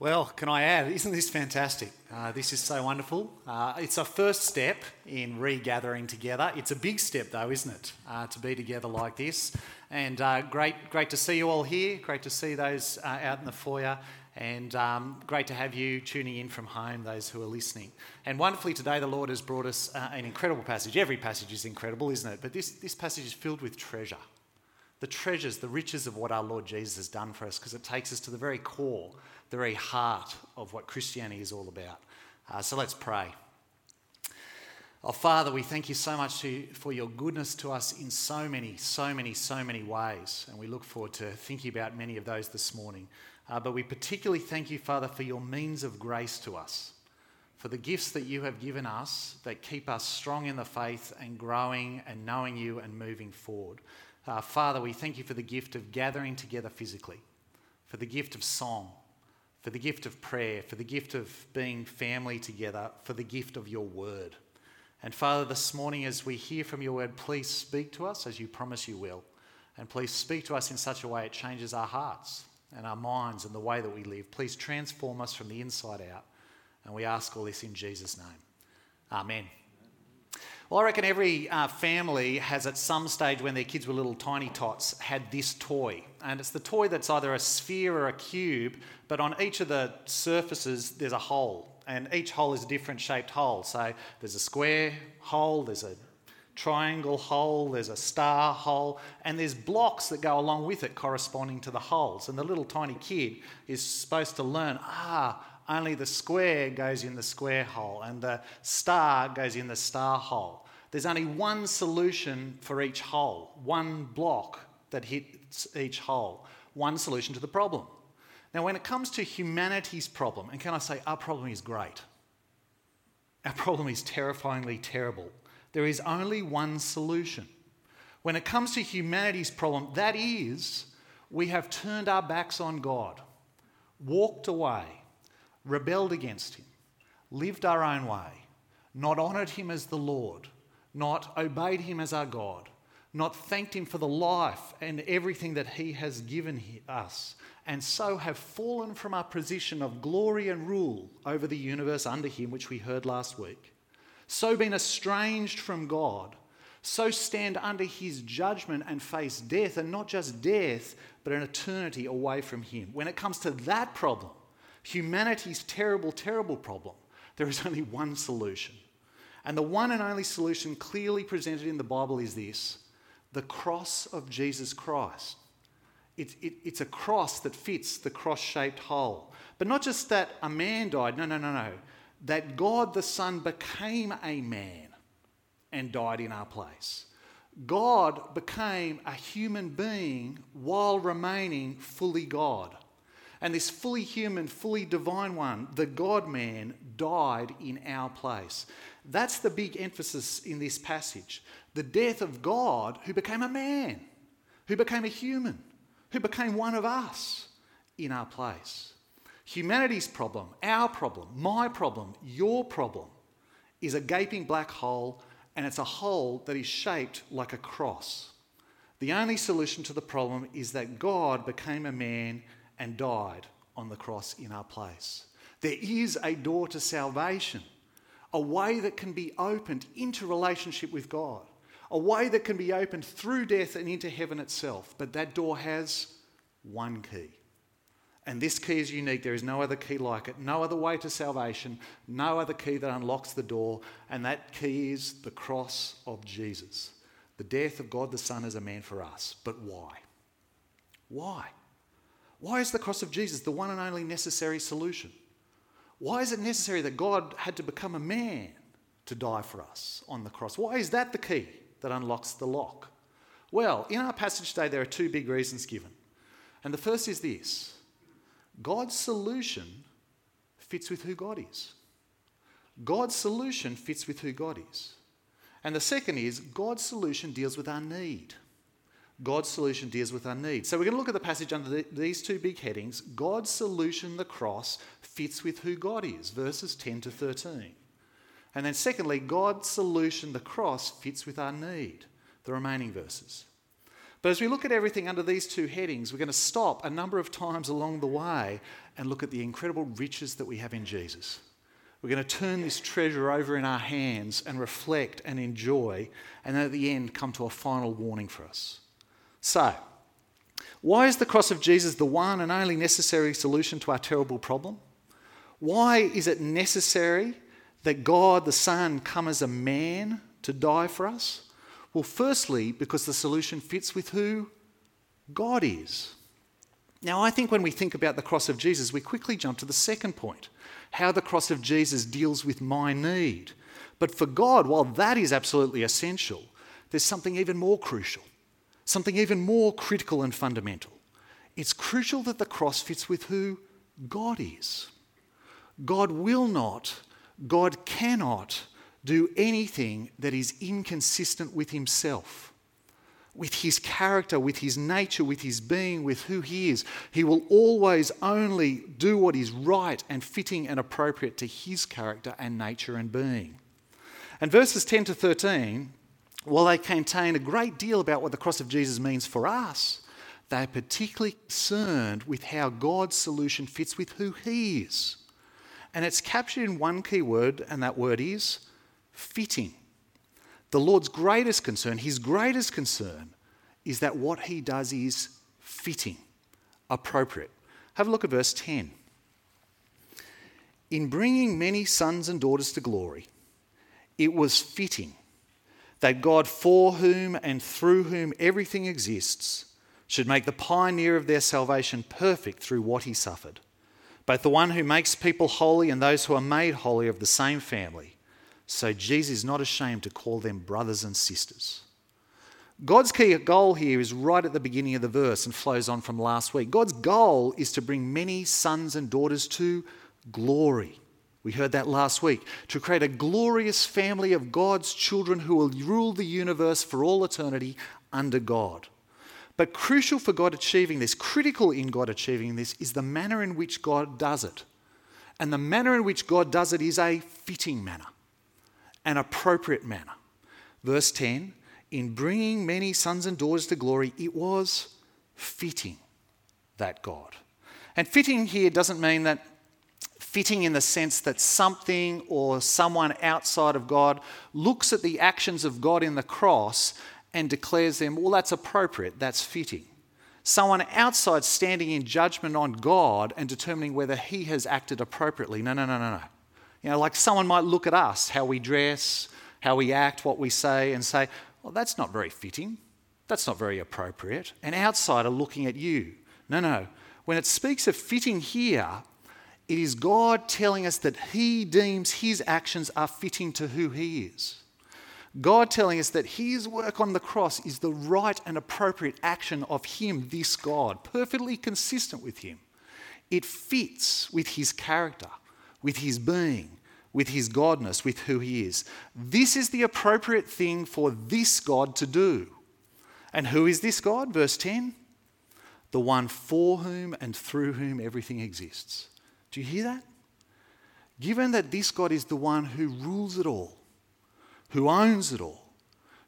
Well, can I add, isn't this fantastic? Uh, this is so wonderful. Uh, it's a first step in regathering together. It's a big step, though, isn't it, uh, to be together like this? And uh, great, great to see you all here. Great to see those uh, out in the foyer. And um, great to have you tuning in from home, those who are listening. And wonderfully, today the Lord has brought us uh, an incredible passage. Every passage is incredible, isn't it? But this, this passage is filled with treasure the treasures, the riches of what our Lord Jesus has done for us, because it takes us to the very core the very heart of what Christianity is all about. Uh, so let's pray. Oh, Father, we thank you so much to, for your goodness to us in so many, so many, so many ways. And we look forward to thinking about many of those this morning. Uh, but we particularly thank you, Father, for your means of grace to us, for the gifts that you have given us that keep us strong in the faith and growing and knowing you and moving forward. Uh, Father, we thank you for the gift of gathering together physically, for the gift of song, for the gift of prayer, for the gift of being family together, for the gift of your word. And Father, this morning as we hear from your word, please speak to us as you promise you will. And please speak to us in such a way it changes our hearts and our minds and the way that we live. Please transform us from the inside out. And we ask all this in Jesus' name. Amen. Well, I reckon every uh, family has at some stage when their kids were little tiny tots had this toy. And it's the toy that's either a sphere or a cube, but on each of the surfaces there's a hole. And each hole is a different shaped hole. So there's a square hole, there's a triangle hole, there's a star hole, and there's blocks that go along with it corresponding to the holes. And the little tiny kid is supposed to learn ah, only the square goes in the square hole and the star goes in the star hole. There's only one solution for each hole, one block that hits each hole, one solution to the problem. Now, when it comes to humanity's problem, and can I say our problem is great? Our problem is terrifyingly terrible. There is only one solution. When it comes to humanity's problem, that is, we have turned our backs on God, walked away, rebelled against Him, lived our own way, not honoured Him as the Lord, not obeyed Him as our God, not thanked Him for the life and everything that He has given us, and so have fallen from our position of glory and rule over the universe under Him, which we heard last week, so been estranged from God, so stand under His judgment and face death, and not just death, but an eternity away from Him. When it comes to that problem, humanity's terrible, terrible problem, there is only one solution. And the one and only solution clearly presented in the Bible is this the cross of Jesus Christ. It, it, it's a cross that fits the cross shaped hole. But not just that a man died, no, no, no, no. That God the Son became a man and died in our place. God became a human being while remaining fully God. And this fully human, fully divine one, the God man, died in our place. That's the big emphasis in this passage. The death of God who became a man, who became a human, who became one of us in our place. Humanity's problem, our problem, my problem, your problem, is a gaping black hole, and it's a hole that is shaped like a cross. The only solution to the problem is that God became a man and died on the cross in our place. There is a door to salvation, a way that can be opened into relationship with God, a way that can be opened through death and into heaven itself. But that door has one key. And this key is unique. There is no other key like it, no other way to salvation, no other key that unlocks the door. And that key is the cross of Jesus, the death of God the Son as a man for us. But why? Why? Why is the cross of Jesus the one and only necessary solution? Why is it necessary that God had to become a man to die for us on the cross? Why is that the key that unlocks the lock? Well, in our passage today, there are two big reasons given. And the first is this God's solution fits with who God is. God's solution fits with who God is. And the second is God's solution deals with our need. God's solution deals with our needs. So we're going to look at the passage under the, these two big headings. God's solution, the cross, fits with who God is, verses 10 to 13. And then, secondly, God's solution, the cross, fits with our need, the remaining verses. But as we look at everything under these two headings, we're going to stop a number of times along the way and look at the incredible riches that we have in Jesus. We're going to turn this treasure over in our hands and reflect and enjoy, and then at the end come to a final warning for us. So, why is the cross of Jesus the one and only necessary solution to our terrible problem? Why is it necessary that God the Son come as a man to die for us? Well, firstly, because the solution fits with who God is. Now, I think when we think about the cross of Jesus, we quickly jump to the second point how the cross of Jesus deals with my need. But for God, while that is absolutely essential, there's something even more crucial, something even more critical and fundamental. It's crucial that the cross fits with who God is. God will not, God cannot do anything that is inconsistent with Himself with his character, with his nature, with his being, with who he is. He will always only do what is right and fitting and appropriate to his character and nature and being. And verses 10 to 13, while they contain a great deal about what the cross of Jesus means for us, they are particularly concerned with how God's solution fits with who he is. And it's captured in one key word, and that word is fitting. The Lord's greatest concern, his greatest concern, is that what he does is fitting, appropriate. Have a look at verse 10. In bringing many sons and daughters to glory, it was fitting that God, for whom and through whom everything exists, should make the pioneer of their salvation perfect through what he suffered. Both the one who makes people holy and those who are made holy of the same family so Jesus is not ashamed to call them brothers and sisters. God's key goal here is right at the beginning of the verse and flows on from last week. God's goal is to bring many sons and daughters to glory. We heard that last week. To create a glorious family of God's children who will rule the universe for all eternity under God. But crucial for God achieving this, critical in God achieving this, is the manner in which God does it. And the manner in which God does it is a fitting manner an appropriate manner. Verse 10 In bringing many sons and daughters to glory, it was fitting that God. And fitting here doesn't mean that fitting in the sense that something or someone outside of God looks at the actions of God in the cross and declares them, well, that's appropriate, that's fitting. Someone outside standing in judgment on God and determining whether he has acted appropriately. No, no, no, no, no. You know, like someone might look at us, how we dress, how we act, what we say, and say, well, that's not very fitting. That's not very appropriate. An outsider looking at you. No, no. When it speaks of fitting here, it is God telling us that He deems His actions are fitting to who He is. God telling us that His work on the cross is the right and appropriate action of Him, this God, perfectly consistent with Him. It fits with His character with his being, with his godness, with who he is. This is the appropriate thing for this God to do. And who is this God? Verse 10 the one for whom and through whom everything exists. Do you hear that? Given that this God is the one who rules it all, who owns it all,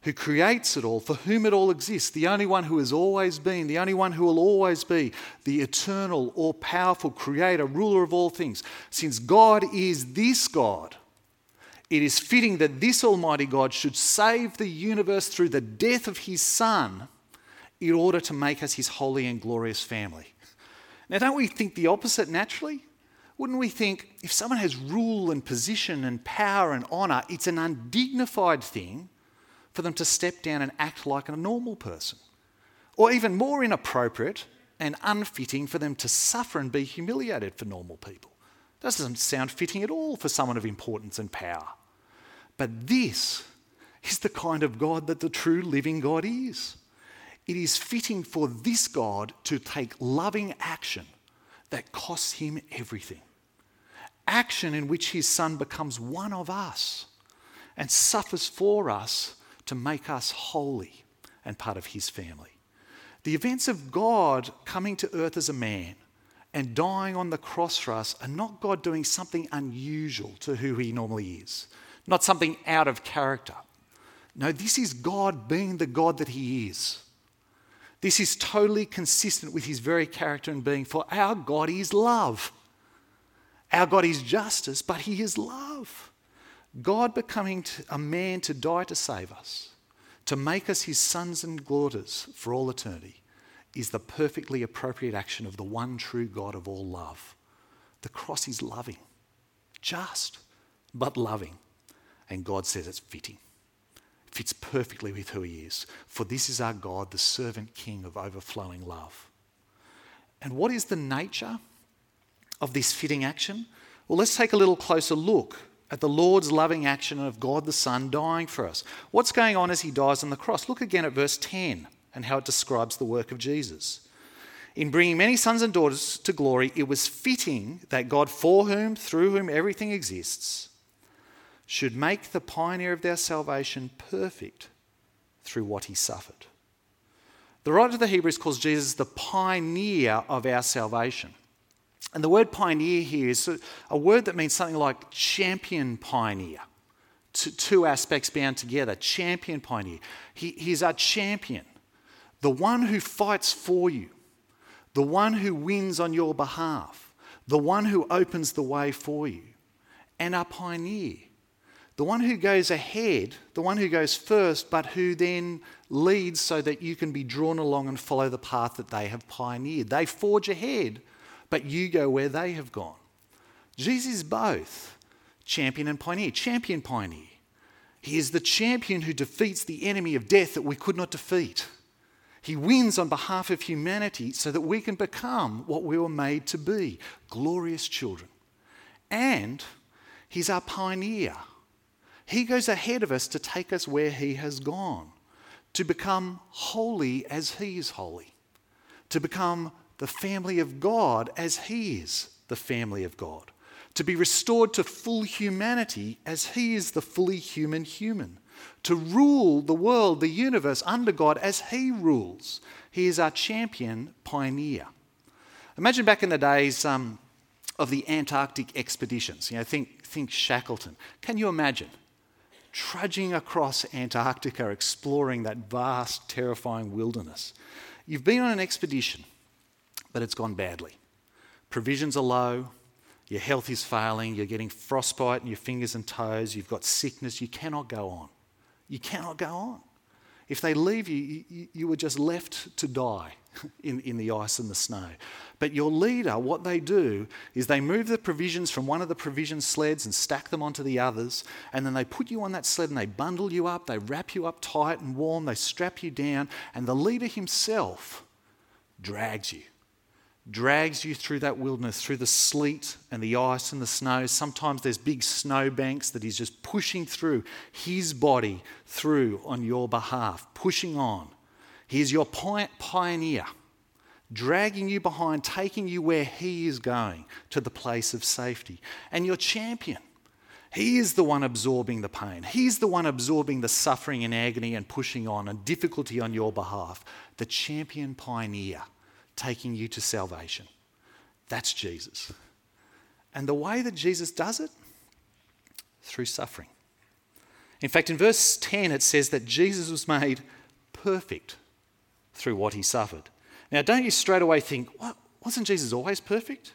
who creates it all, for whom it all exists, the only one who has always been, the only one who will always be, the eternal, all powerful creator, ruler of all things. Since God is this God, it is fitting that this Almighty God should save the universe through the death of His Son in order to make us His holy and glorious family. Now, don't we think the opposite naturally? Wouldn't we think if someone has rule and position and power and honour, it's an undignified thing for them to step down and act like a normal person. Or even more inappropriate and unfitting for them to suffer and be humiliated for normal people. That doesn't sound fitting at all for someone of importance and power. But this is the kind of God that the true living God is. It is fitting for this God to take loving action that costs him everything. Action in which his son becomes one of us and suffers for us to make us holy and part of his family. The events of God coming to earth as a man and dying on the cross for us are not God doing something unusual to who he normally is, not something out of character. No, this is God being the God that he is. This is totally consistent with his very character and being, for our God is love. Our God is justice, but he is love. God becoming a man to die to save us, to make us his sons and daughters for all eternity, is the perfectly appropriate action of the one true God of all love. The cross is loving, just, but loving. And God says it's fitting. Fits perfectly with who He is. For this is our God, the servant king of overflowing love. And what is the nature of this fitting action? Well, let's take a little closer look at the Lord's loving action of God the Son dying for us. What's going on as He dies on the cross? Look again at verse 10 and how it describes the work of Jesus. In bringing many sons and daughters to glory, it was fitting that God, for whom, through whom everything exists, should make the pioneer of their salvation perfect through what he suffered. The writer of the Hebrews calls Jesus the pioneer of our salvation. And the word pioneer here is a word that means something like champion pioneer. Two aspects bound together champion pioneer. He, he's our champion, the one who fights for you, the one who wins on your behalf, the one who opens the way for you, and our pioneer the one who goes ahead, the one who goes first, but who then leads so that you can be drawn along and follow the path that they have pioneered. They forge ahead, but you go where they have gone. Jesus is both champion and pioneer. Champion, pioneer. He is the champion who defeats the enemy of death that we could not defeat. He wins on behalf of humanity so that we can become what we were made to be glorious children. And he's our pioneer he goes ahead of us to take us where He has gone, to become holy as He is holy, to become the family of God as He is the family of God, to be restored to full humanity as He is the fully human human, to rule the world, the universe under God as He rules. He is our champion pioneer. Imagine back in the days um, of the Antarctic expeditions. You know, think, think Shackleton. Can you imagine? trudging across Antarctica, exploring that vast, terrifying wilderness. You've been on an expedition, but it's gone badly. Provisions are low, your health is failing, you're getting frostbite in your fingers and toes, you've got sickness, you cannot go on. You cannot go on. If they leave you, you, you were just left to die in, in the ice and the snow. But your leader, what they do is they move the provisions from one of the provision sleds and stack them onto the others, and then they put you on that sled and they bundle you up, they wrap you up tight and warm, they strap you down, and the leader himself drags you drags you through that wilderness, through the sleet and the ice and the snow. Sometimes there's big snow banks that he's just pushing through his body through on your behalf, pushing on. He's your pioneer, dragging you behind, taking you where he is going to the place of safety. And your champion. He is the one absorbing the pain. He's the one absorbing the suffering and agony and pushing on and difficulty on your behalf. The champion pioneer taking you to salvation. That's Jesus. And the way that Jesus does it? Through suffering. In fact, in verse 10, it says that Jesus was made perfect through what he suffered. Now, don't you straight away think, what? wasn't Jesus always perfect?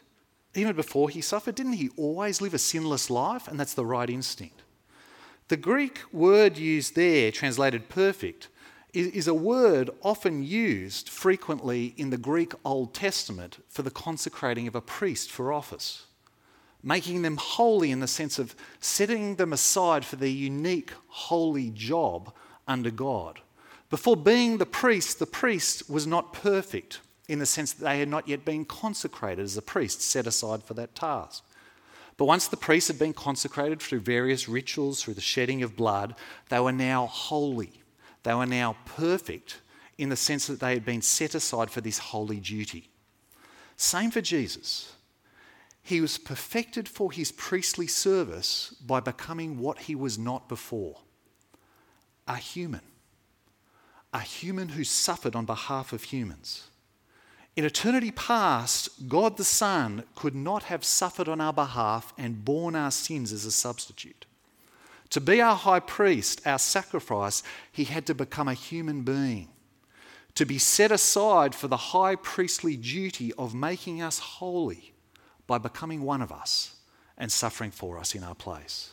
Even before he suffered, didn't he always live a sinless life? And that's the right instinct. The Greek word used there, translated perfect, is a word often used frequently in the Greek Old Testament for the consecrating of a priest for office, making them holy in the sense of setting them aside for their unique holy job under God. Before being the priest, the priest was not perfect in the sense that they had not yet been consecrated as a priest, set aside for that task. But once the priests had been consecrated through various rituals, through the shedding of blood, they were now holy they were now perfect in the sense that they had been set aside for this holy duty. Same for Jesus. He was perfected for his priestly service by becoming what he was not before a human. A human who suffered on behalf of humans. In eternity past, God the Son could not have suffered on our behalf and borne our sins as a substitute. To be our high priest, our sacrifice, he had to become a human being. to be set aside for the high priestly duty of making us holy by becoming one of us and suffering for us in our place.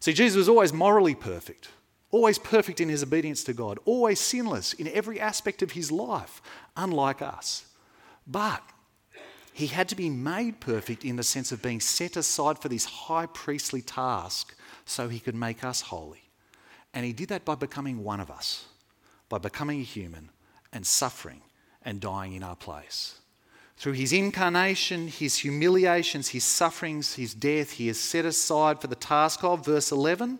See, Jesus was always morally perfect, always perfect in his obedience to God, always sinless in every aspect of his life, unlike us. But he had to be made perfect in the sense of being set aside for this high priestly task so he could make us holy. And he did that by becoming one of us, by becoming a human and suffering and dying in our place. Through his incarnation, his humiliations, his sufferings, his death, he is set aside for the task of, verse 11,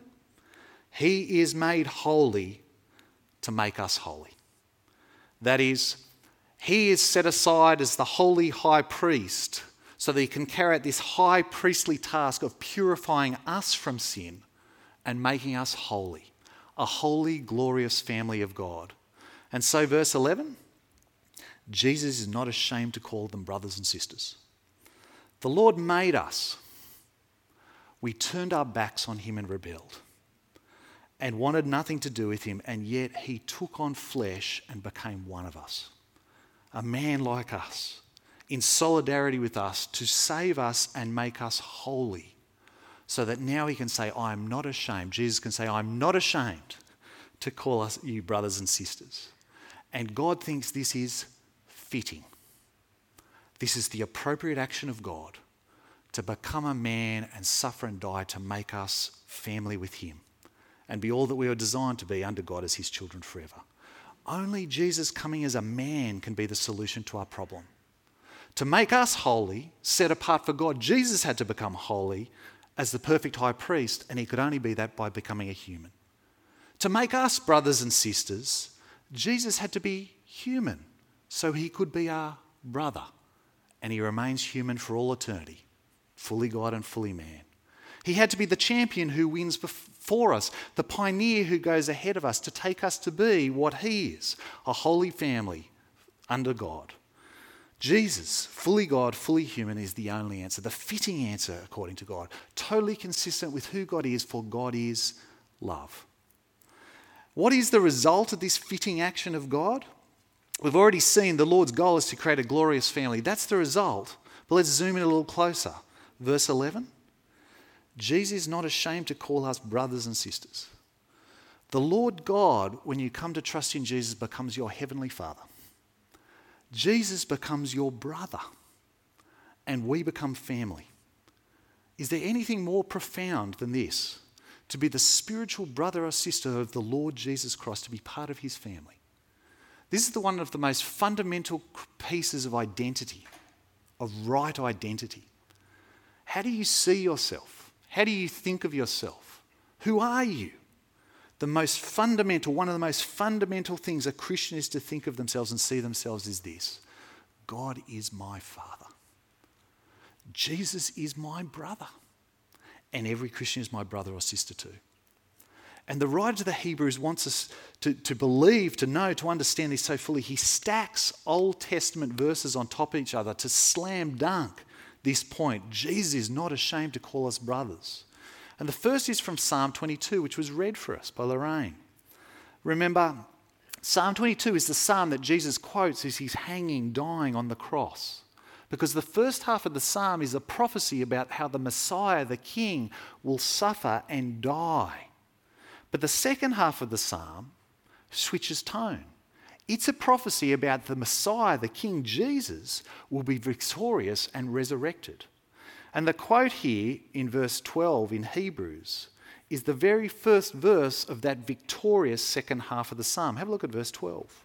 he is made holy to make us holy. That is, he is set aside as the holy high priest so that he can carry out this high priestly task of purifying us from sin and making us holy, a holy, glorious family of God. And so, verse 11 Jesus is not ashamed to call them brothers and sisters. The Lord made us. We turned our backs on him and rebelled and wanted nothing to do with him, and yet he took on flesh and became one of us a man like us, in solidarity with us, to save us and make us holy, so that now he can say, I am not ashamed. Jesus can say, I'm not ashamed to call us you brothers and sisters. And God thinks this is fitting. This is the appropriate action of God to become a man and suffer and die to make us family with him and be all that we are designed to be under God as his children forever. Only Jesus coming as a man can be the solution to our problem. To make us holy, set apart for God, Jesus had to become holy as the perfect high priest, and he could only be that by becoming a human. To make us brothers and sisters, Jesus had to be human so he could be our brother, and he remains human for all eternity, fully God and fully man. He had to be the champion who wins before us, the pioneer who goes ahead of us to take us to be what He is a holy family under God. Jesus, fully God, fully human, is the only answer, the fitting answer according to God, totally consistent with who God is, for God is love. What is the result of this fitting action of God? We've already seen the Lord's goal is to create a glorious family. That's the result. But let's zoom in a little closer. Verse 11. Jesus is not ashamed to call us brothers and sisters. The Lord God, when you come to trust in Jesus, becomes your heavenly Father. Jesus becomes your brother, and we become family. Is there anything more profound than this? To be the spiritual brother or sister of the Lord Jesus Christ, to be part of his family. This is the one of the most fundamental pieces of identity, of right identity. How do you see yourself? How do you think of yourself? Who are you? The most fundamental, one of the most fundamental things a Christian is to think of themselves and see themselves is this God is my Father. Jesus is my brother. And every Christian is my brother or sister too. And the writer to the Hebrews wants us to, to believe, to know, to understand this so fully. He stacks Old Testament verses on top of each other to slam dunk this point. Jesus is not ashamed to call us brothers. And the first is from Psalm 22, which was read for us by Lorraine. Remember, Psalm 22 is the psalm that Jesus quotes as he's hanging, dying on the cross. Because the first half of the psalm is a prophecy about how the Messiah, the King, will suffer and die. But the second half of the psalm switches tone. It's a prophecy about the Messiah, the King Jesus, will be victorious and resurrected. And the quote here in verse 12 in Hebrews is the very first verse of that victorious second half of the psalm. Have a look at verse 12.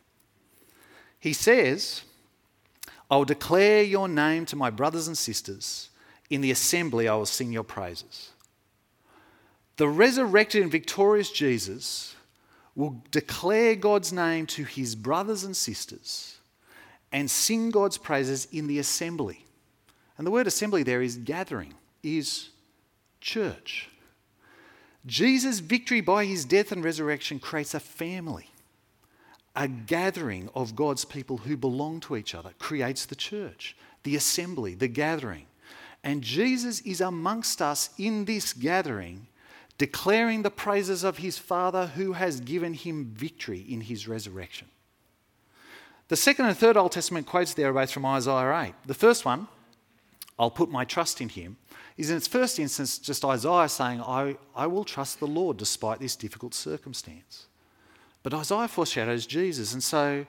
He says, I will declare your name to my brothers and sisters. In the assembly, I will sing your praises. The resurrected and victorious Jesus will declare God's name to his brothers and sisters and sing God's praises in the assembly. And the word assembly there is gathering, is church. Jesus' victory by his death and resurrection creates a family, a gathering of God's people who belong to each other, creates the church, the assembly, the gathering. And Jesus is amongst us in this gathering declaring the praises of his Father who has given him victory in his resurrection. The second and third Old Testament quotes there are both from Isaiah 8. The first one, I'll put my trust in him, is in its first instance just Isaiah saying, I, I will trust the Lord despite this difficult circumstance. But Isaiah foreshadows Jesus, and so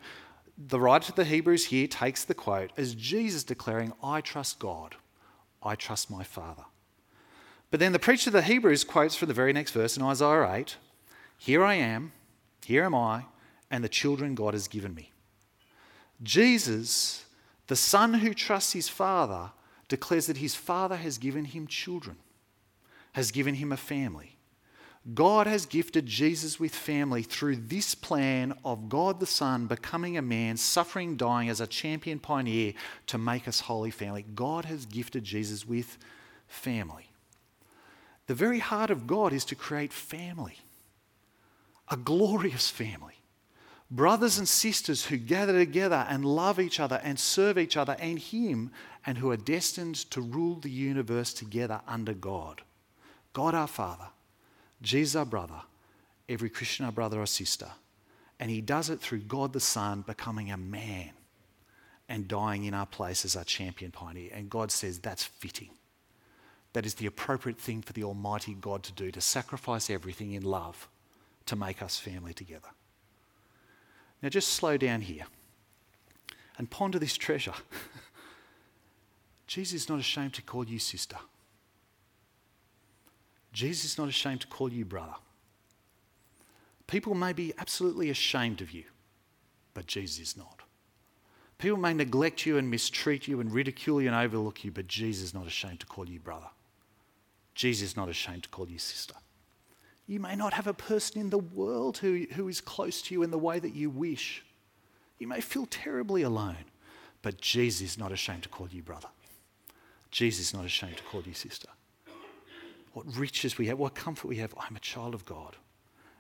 the writer to the Hebrews here takes the quote as Jesus declaring, I trust God, I trust my Father. But then the preacher of the Hebrews quotes for the very next verse in Isaiah 8 Here I am, here am I, and the children God has given me. Jesus, the son who trusts his Father, declares that his Father has given him children, has given him a family. God has gifted Jesus with family through this plan of God the Son becoming a man, suffering, dying as a champion pioneer to make us holy family. God has gifted Jesus with family. The very heart of God is to create family, a glorious family. Brothers and sisters who gather together and love each other and serve each other and Him, and who are destined to rule the universe together under God. God our Father Jesus, our brother, every Christian, our brother or sister. And he does it through God the Son becoming a man and dying in our place as our champion pioneer. And God says that's fitting. That is the appropriate thing for the Almighty God to do, to sacrifice everything in love to make us family together. Now, just slow down here and ponder this treasure. Jesus is not ashamed to call you sister. Jesus is not ashamed to call you brother. People may be absolutely ashamed of you, but Jesus is not. People may neglect you and mistreat you and ridicule you and overlook you, but Jesus is not ashamed to call you brother. Jesus is not ashamed to call you sister. You may not have a person in the world who, who is close to you in the way that you wish. You may feel terribly alone, but Jesus is not ashamed to call you brother. Jesus is not ashamed to call you sister what riches we have, what comfort we have. I'm a child of God,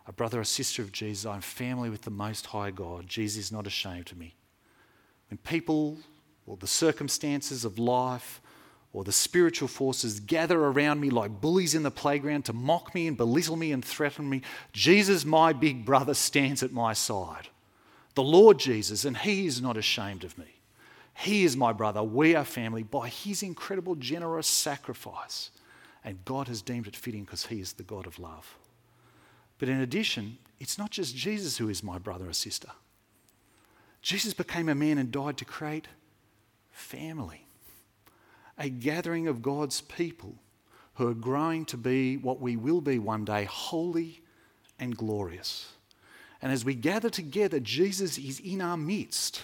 a brother a sister of Jesus. I'm family with the Most High God. Jesus is not ashamed of me. When people or the circumstances of life or the spiritual forces gather around me like bullies in the playground to mock me and belittle me and threaten me, Jesus, my big brother, stands at my side. The Lord Jesus, and He is not ashamed of me. He is my brother. We are family by His incredible, generous sacrifice. And God has deemed it fitting because He is the God of love. But in addition, it's not just Jesus who is my brother or sister. Jesus became a man and died to create family, a gathering of God's people who are growing to be what we will be one day holy and glorious. And as we gather together, Jesus is in our midst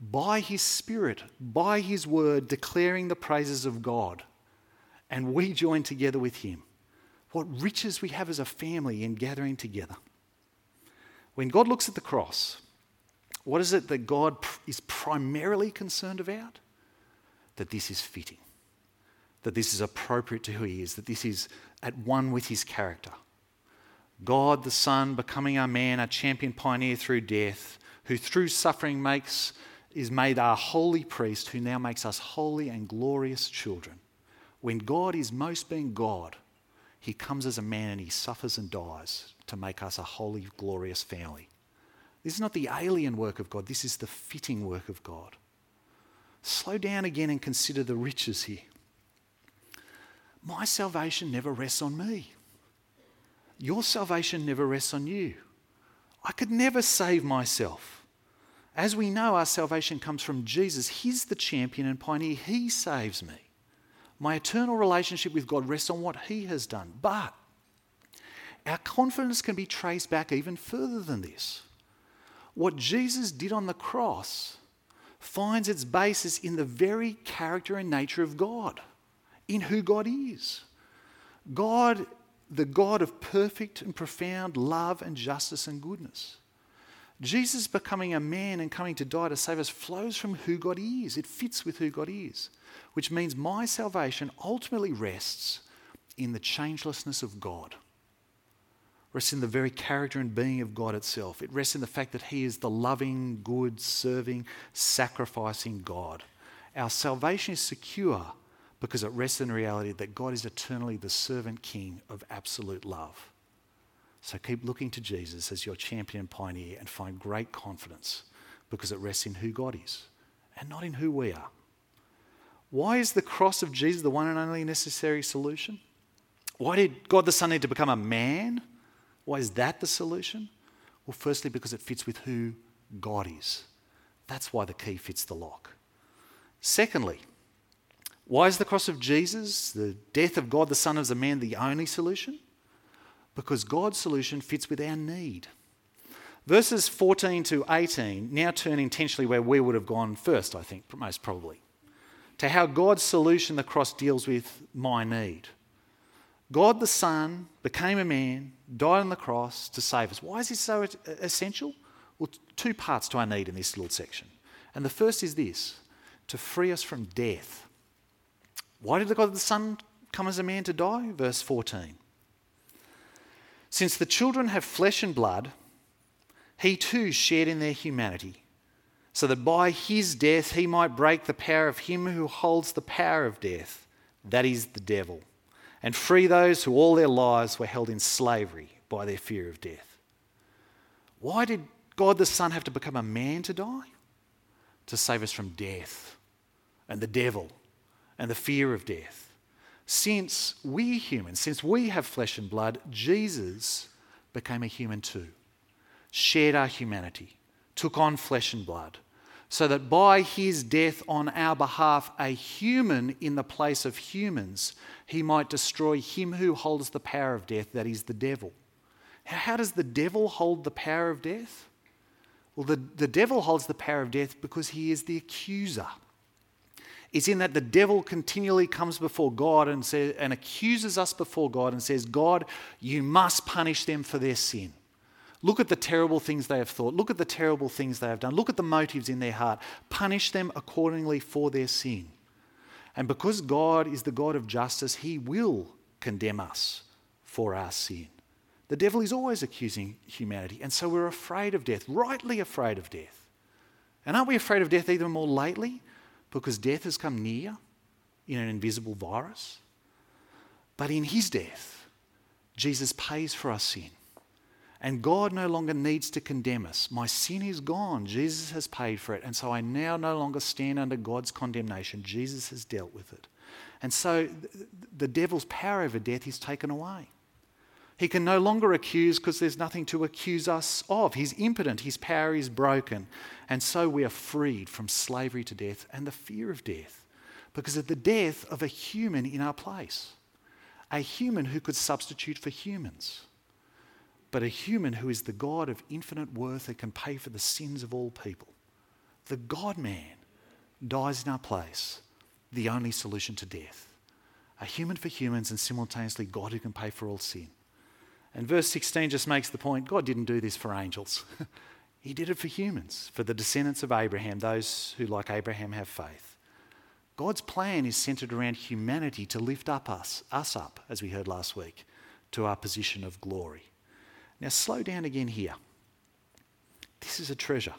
by his Spirit, by his word, declaring the praises of God and we join together with Him. What riches we have as a family in gathering together. When God looks at the cross, what is it that God is primarily concerned about? That this is fitting, that this is appropriate to who He is, that this is at one with His character. God the Son becoming our man, our champion pioneer through death, who through suffering makes is made our holy priest, who now makes us holy and glorious children. When God is most being God, he comes as a man and he suffers and dies to make us a holy, glorious family. This is not the alien work of God, this is the fitting work of God. Slow down again and consider the riches here. My salvation never rests on me. Your salvation never rests on you. I could never save myself. As we know, our salvation comes from Jesus. He's the champion and pioneer. He saves me. My eternal relationship with God rests on what He has done. But our confidence can be traced back even further than this. What Jesus did on the cross finds its basis in the very character and nature of God, in who God is. God, the God of perfect and profound love and justice and goodness. Jesus becoming a man and coming to die to save us flows from who God is. It fits with who God is which means my salvation ultimately rests in the changelessness of God. Rests in the very character and being of God itself. It rests in the fact that He is the loving, good, serving, sacrificing God. Our salvation is secure because it rests in the reality that God is eternally the servant king of absolute love. So keep looking to Jesus as your champion and pioneer and find great confidence because it rests in who God is and not in who we are. Why is the cross of Jesus the one and only necessary solution? Why did God the Son need to become a man? Why is that the solution? Well, firstly, because it fits with who God is. That's why the key fits the lock. Secondly, why is the cross of Jesus, the death of God the Son as a man, the only solution? Because God's solution fits with our need. Verses 14 to 18 now turn intentionally where we would have gone first, I think, most probably, to how God's solution, the cross, deals with my need. God the Son became a man, died on the cross to save us. Why is he so essential? Well, two parts to our need in this little section. And the first is this to free us from death. Why did the God the Son come as a man to die? Verse 14. Since the children have flesh and blood, he too shared in their humanity, so that by his death he might break the power of him who holds the power of death, that is, the devil, and free those who all their lives were held in slavery by their fear of death. Why did God the Son have to become a man to die? To save us from death and the devil and the fear of death. Since we humans, since we have flesh and blood, Jesus became a human too, shared our humanity, took on flesh and blood, so that by his death on our behalf, a human in the place of humans, he might destroy him who holds the power of death, that is the devil. How does the devil hold the power of death? Well, the, the devil holds the power of death because he is the accuser. It's in that the devil continually comes before God and, says, and accuses us before God and says, God, you must punish them for their sin. Look at the terrible things they have thought. Look at the terrible things they have done. Look at the motives in their heart. Punish them accordingly for their sin. And because God is the God of justice, He will condemn us for our sin. The devil is always accusing humanity, and so we're afraid of death, rightly afraid of death. And aren't we afraid of death even more lately? Because death has come near in an invisible virus. But in his death, Jesus pays for our sin. And God no longer needs to condemn us. My sin is gone. Jesus has paid for it. And so I now no longer stand under God's condemnation. Jesus has dealt with it. And so the devil's power over death is taken away. He can no longer accuse because there's nothing to accuse us of. He's impotent, his power is broken. And so we are freed from slavery to death and the fear of death because of the death of a human in our place. A human who could substitute for humans, but a human who is the God of infinite worth that can pay for the sins of all people. The God man dies in our place, the only solution to death. A human for humans and simultaneously God who can pay for all sin. And verse 16 just makes the point God didn't do this for angels, He did it for humans, for the descendants of Abraham, those who, like Abraham, have faith. God's plan is centered around humanity to lift up us, us up, as we heard last week, to our position of glory. Now, slow down again here. This is a treasure.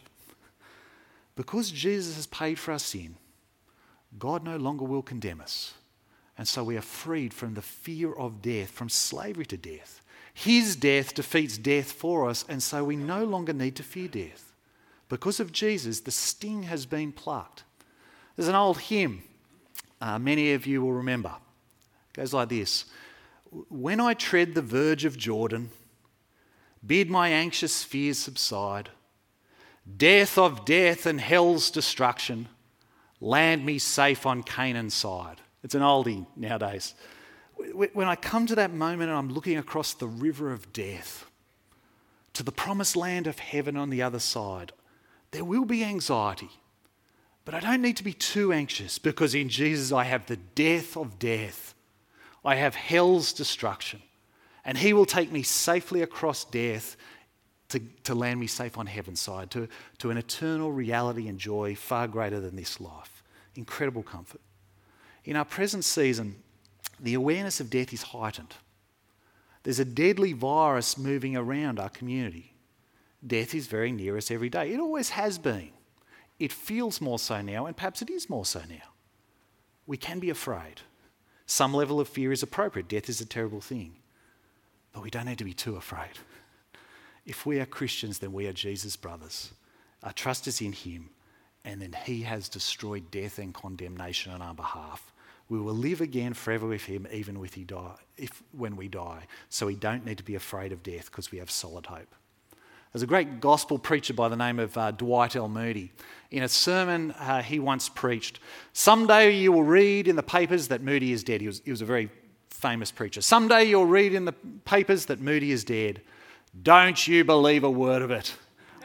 Because Jesus has paid for our sin, God no longer will condemn us. And so we are freed from the fear of death, from slavery to death. His death defeats death for us, and so we no longer need to fear death. Because of Jesus, the sting has been plucked. There's an old hymn, uh, many of you will remember. It goes like this When I tread the verge of Jordan, bid my anxious fears subside. Death of death and hell's destruction, land me safe on Canaan's side. It's an oldie nowadays when I come to that moment and I'm looking across the river of death to the promised land of heaven on the other side, there will be anxiety. But I don't need to be too anxious because in Jesus I have the death of death. I have hell's destruction. And He will take me safely across death to, to land me safe on heaven's side, to, to an eternal reality and joy far greater than this life. Incredible comfort. In our present season, the awareness of death is heightened. There's a deadly virus moving around our community. Death is very near us every day. It always has been. It feels more so now, and perhaps it is more so now. We can be afraid. Some level of fear is appropriate. Death is a terrible thing. But we don't need to be too afraid. If we are Christians, then we are Jesus' brothers. Our trust is in Him, and then He has destroyed death and condemnation on our behalf. We will live again forever with Him, even with he die, if, when we die. So we don't need to be afraid of death because we have solid hope. There's a great gospel preacher by the name of uh, Dwight L. Moody. In a sermon uh, he once preached, Someday you will read in the papers that Moody is dead. He was, he was a very famous preacher. Someday you'll read in the papers that Moody is dead. Don't you believe a word of it.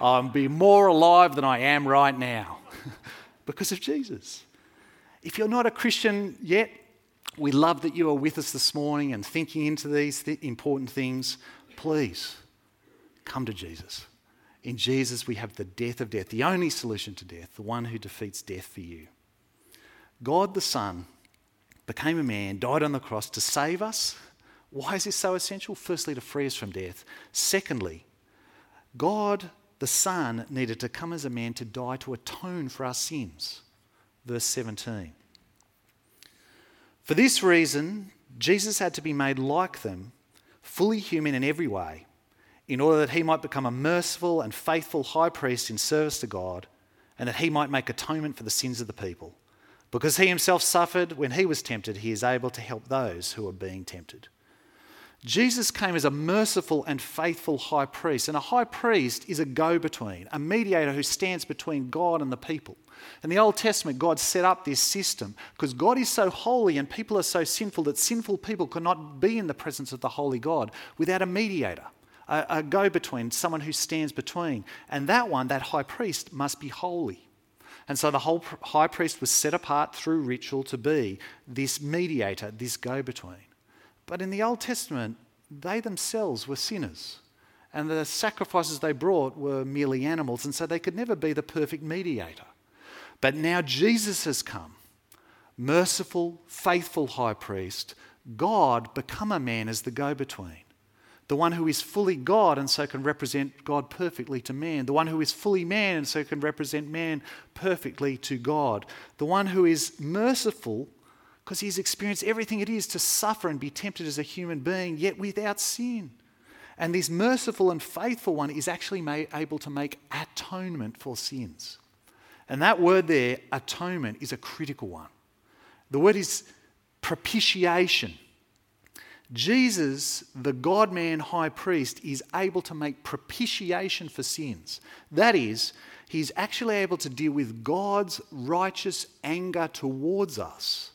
I'll be more alive than I am right now because of Jesus. If you're not a Christian yet, we love that you are with us this morning and thinking into these th- important things. Please Come to Jesus. In Jesus, we have the death of death, the only solution to death, the one who defeats death for you. God the Son became a man, died on the cross to save us. Why is this so essential? Firstly, to free us from death. Secondly, God the Son needed to come as a man to die to atone for our sins. Verse 17. For this reason, Jesus had to be made like them, fully human in every way in order that he might become a merciful and faithful high priest in service to God, and that he might make atonement for the sins of the people. Because he himself suffered when he was tempted, he is able to help those who are being tempted. Jesus came as a merciful and faithful high priest, and a high priest is a go between, a mediator who stands between God and the people. In the Old Testament, God set up this system because God is so holy and people are so sinful that sinful people cannot be in the presence of the holy God without a mediator a, a go between, someone who stands between. And that one, that high priest, must be holy. And so the whole high priest was set apart through ritual to be this mediator, this go between. But in the Old Testament, they themselves were sinners. And the sacrifices they brought were merely animals, and so they could never be the perfect mediator. But now Jesus has come, merciful, faithful high priest, God become a man as the go between the one who is fully God and so can represent God perfectly to man, the one who is fully man and so can represent man perfectly to God, the one who is merciful because he's experienced everything it is to suffer and be tempted as a human being, yet without sin. And this merciful and faithful one is actually made, able to make atonement for sins. And that word there, atonement, is a critical one. The word is propitiation. Jesus, the God man high priest, is able to make propitiation for sins. That is, he's actually able to deal with God's righteous anger towards us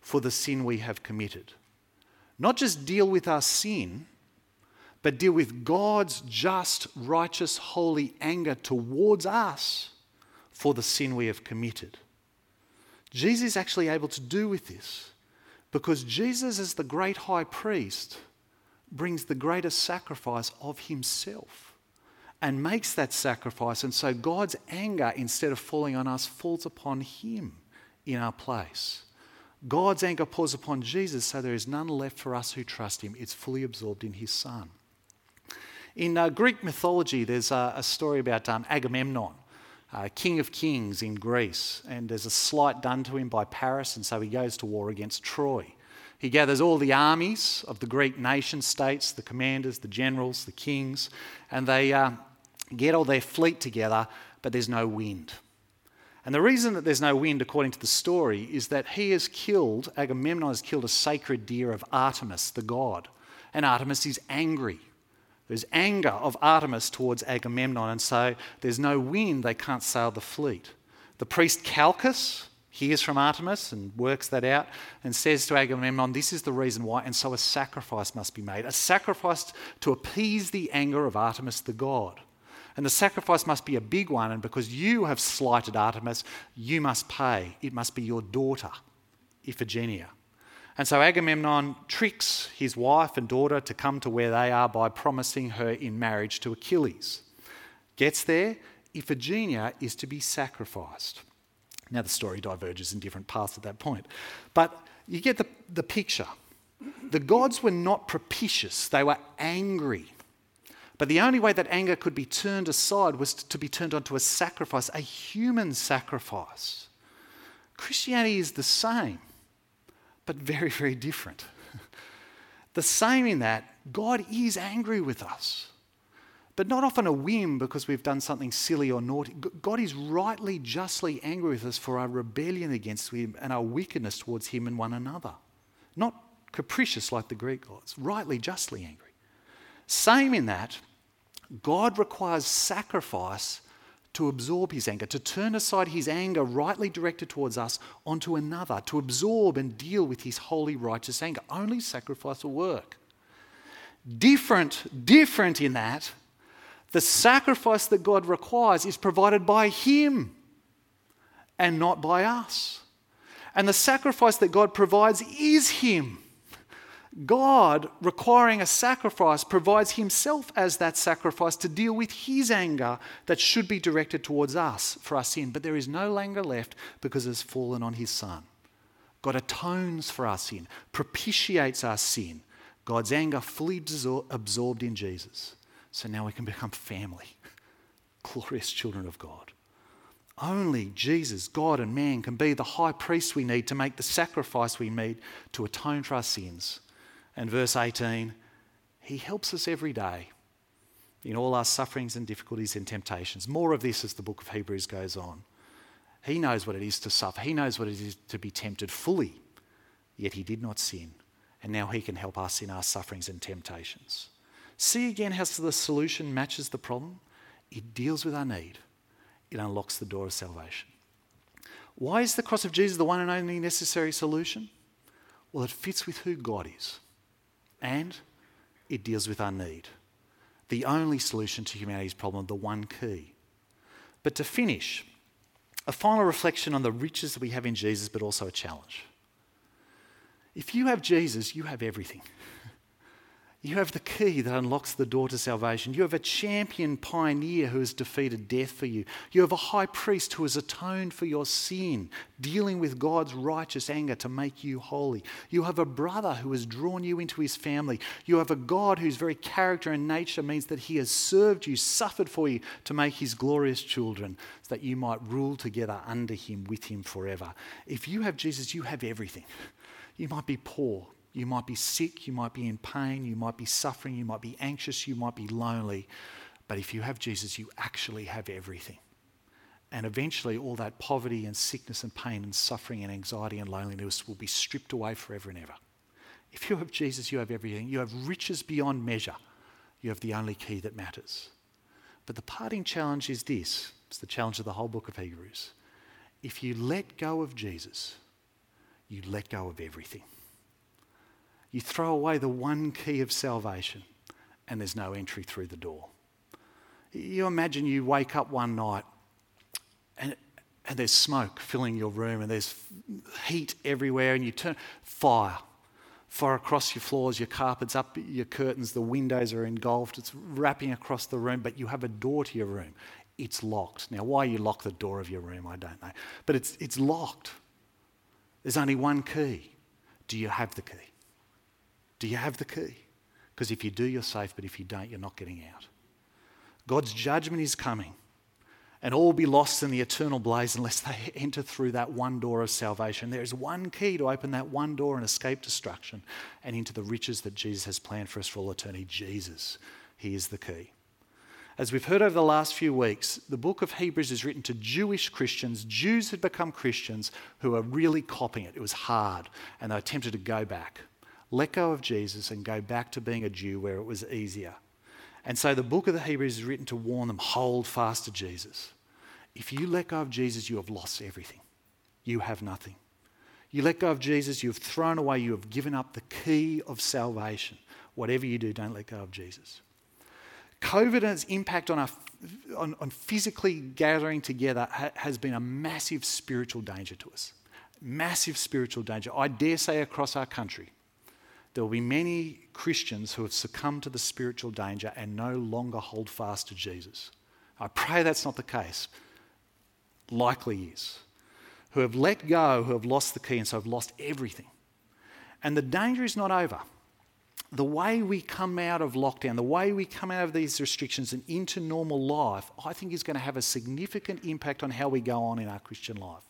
for the sin we have committed. Not just deal with our sin, but deal with God's just, righteous, holy anger towards us for the sin we have committed. Jesus is actually able to do with this. Because Jesus, as the great high priest, brings the greatest sacrifice of himself and makes that sacrifice. And so God's anger, instead of falling on us, falls upon him in our place. God's anger pours upon Jesus, so there is none left for us who trust him. It's fully absorbed in his Son. In uh, Greek mythology, there's a story about um, Agamemnon uh, king of kings in Greece, and there's a slight done to him by Paris, and so he goes to war against Troy. He gathers all the armies of the Greek nation states, the commanders, the generals, the kings, and they uh, get all their fleet together, but there's no wind. And the reason that there's no wind, according to the story, is that he has killed, Agamemnon has killed a sacred deer of Artemis, the god. And Artemis is angry there's anger of Artemis towards Agamemnon, and so there's no wind, they can't sail the fleet. The priest Calchas hears from Artemis and works that out and says to Agamemnon, This is the reason why, and so a sacrifice must be made. A sacrifice to appease the anger of Artemis the god. And the sacrifice must be a big one, and because you have slighted Artemis, you must pay. It must be your daughter, Iphigenia. And so Agamemnon tricks his wife and daughter to come to where they are by promising her in marriage to Achilles. Gets there, Iphigenia is to be sacrificed. Now the story diverges in different paths at that point. But you get the, the picture. The gods were not propitious, they were angry. But the only way that anger could be turned aside was to be turned onto a sacrifice, a human sacrifice. Christianity is the same but very, very different. the same in that God is angry with us. but not often a whim because we've done something silly or naughty. God is rightly, justly angry with us for our rebellion against Him and our wickedness towards Him and one another. Not capricious like the Greek gods, rightly, justly angry. Same in that, God requires sacrifice to absorb his anger, to turn aside his anger rightly directed towards us onto another, to absorb and deal with his holy, righteous anger. Only sacrifice will work. Different, different in that, the sacrifice that God requires is provided by him and not by us. And the sacrifice that God provides is him. God, requiring a sacrifice, provides himself as that sacrifice to deal with his anger that should be directed towards us for our sin. But there is no anger left because it's fallen on his son. God atones for our sin, propitiates our sin. God's anger fully absorbed in Jesus. So now we can become family, glorious children of God. Only Jesus, God and man, can be the high priest we need to make the sacrifice we need to atone for our sins and verse 18, He helps us every day in all our sufferings and difficulties and temptations. More of this as the book of Hebrews goes on. He knows what it is to suffer, He knows what it is to be tempted fully, yet He did not sin. And now He can help us in our sufferings and temptations. See again how the solution matches the problem? It deals with our need, it unlocks the door of salvation. Why is the cross of Jesus the one and only necessary solution? Well, it fits with who God is and it deals with our need. The only solution to humanity's problem, the one key. But to finish, a final reflection on the riches that we have in Jesus, but also a challenge. If you have Jesus, you have everything. You have the key that unlocks the door to salvation. You have a champion pioneer who has defeated death for you. You have a high priest who has atoned for your sin, dealing with God's righteous anger to make you holy. You have a brother who has drawn you into his family. You have a God whose very character and nature means that he has served you, suffered for you to make his glorious children, so that you might rule together under him, with him forever. If you have Jesus, you have everything. You might be poor, you might be sick, you might be in pain, you might be suffering, you might be anxious, you might be lonely. But if you have Jesus, you actually have everything. And eventually, all that poverty and sickness and pain and suffering and anxiety and loneliness will be stripped away forever and ever. If you have Jesus, you have everything. You have riches beyond measure. You have the only key that matters. But the parting challenge is this it's the challenge of the whole book of Hebrews. If you let go of Jesus, you let go of everything you throw away the one key of salvation and there's no entry through the door. You imagine you wake up one night and, and there's smoke filling your room and there's heat everywhere and you turn fire. Fire across your floors, your carpets, up your curtains, the windows are engulfed, it's wrapping across the room, but you have a door to your room. It's locked. Now, why you lock the door of your room, I don't know. But it's, it's locked. There's only one key. Do you have the key? Do you have the key? Because if you do, you're safe, but if you don't, you're not getting out. God's judgment is coming, and all will be lost in the eternal blaze unless they enter through that one door of salvation. There is one key to open that one door and escape destruction and into the riches that Jesus has planned for us for all eternity. Jesus, He is the key. As we've heard over the last few weeks, the book of Hebrews is written to Jewish Christians. Jews had become Christians who are really copying it. It was hard, and they attempted to go back let go of Jesus and go back to being a Jew where it was easier. And so the book of the Hebrews is written to warn them hold fast to Jesus. If you let go of Jesus, you have lost everything. You have nothing. You let go of Jesus, you have thrown away, you have given up the key of salvation. Whatever you do, don't let go of Jesus. COVID and its impact on, our, on, on physically gathering together ha, has been a massive spiritual danger to us. Massive spiritual danger. I dare say across our country there will be many Christians who have succumbed to the spiritual danger and no longer hold fast to Jesus. I pray that's not the case. Likely is. Who have let go, who have lost the key, and so have lost everything. And the danger is not over. The way we come out of lockdown, the way we come out of these restrictions and into normal life, I think is going to have a significant impact on how we go on in our Christian life.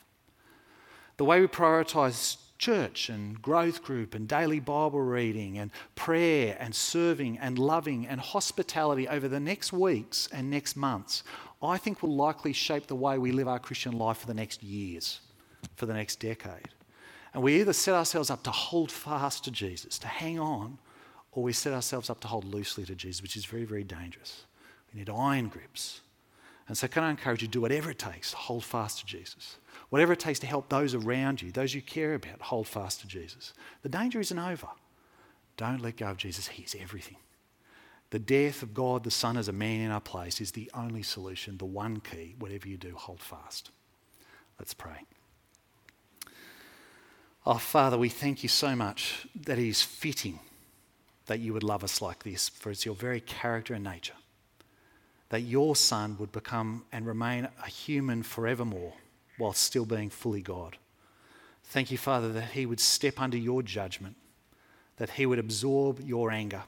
The way we prioritise church and growth group and daily Bible reading and prayer and serving and loving and hospitality over the next weeks and next months, I think will likely shape the way we live our Christian life for the next years, for the next decade. And we either set ourselves up to hold fast to Jesus, to hang on, or we set ourselves up to hold loosely to Jesus, which is very, very dangerous. We need iron grips. And so, can I encourage you to do whatever it takes to hold fast to Jesus? Whatever it takes to help those around you, those you care about, hold fast to Jesus. The danger isn't over. Don't let go of Jesus, He's everything. The death of God the Son as a man in our place is the only solution, the one key. Whatever you do, hold fast. Let's pray. Oh, Father, we thank you so much that it is fitting that you would love us like this, for it's your very character and nature. That your Son would become and remain a human forevermore while still being fully God. Thank you, Father, that he would step under your judgment, that he would absorb your anger,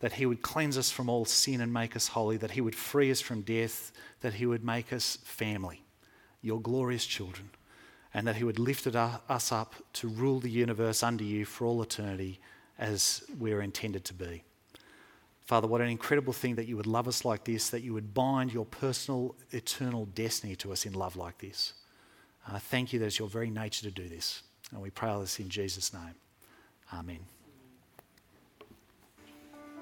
that he would cleanse us from all sin and make us holy, that he would free us from death, that he would make us family, your glorious children and that He would lift us up to rule the universe under you for all eternity as we're intended to be. Father, what an incredible thing that you would love us like this, that you would bind your personal, eternal destiny to us in love like this. Uh, thank you that it's your very nature to do this. And we pray all this in Jesus' name. Amen.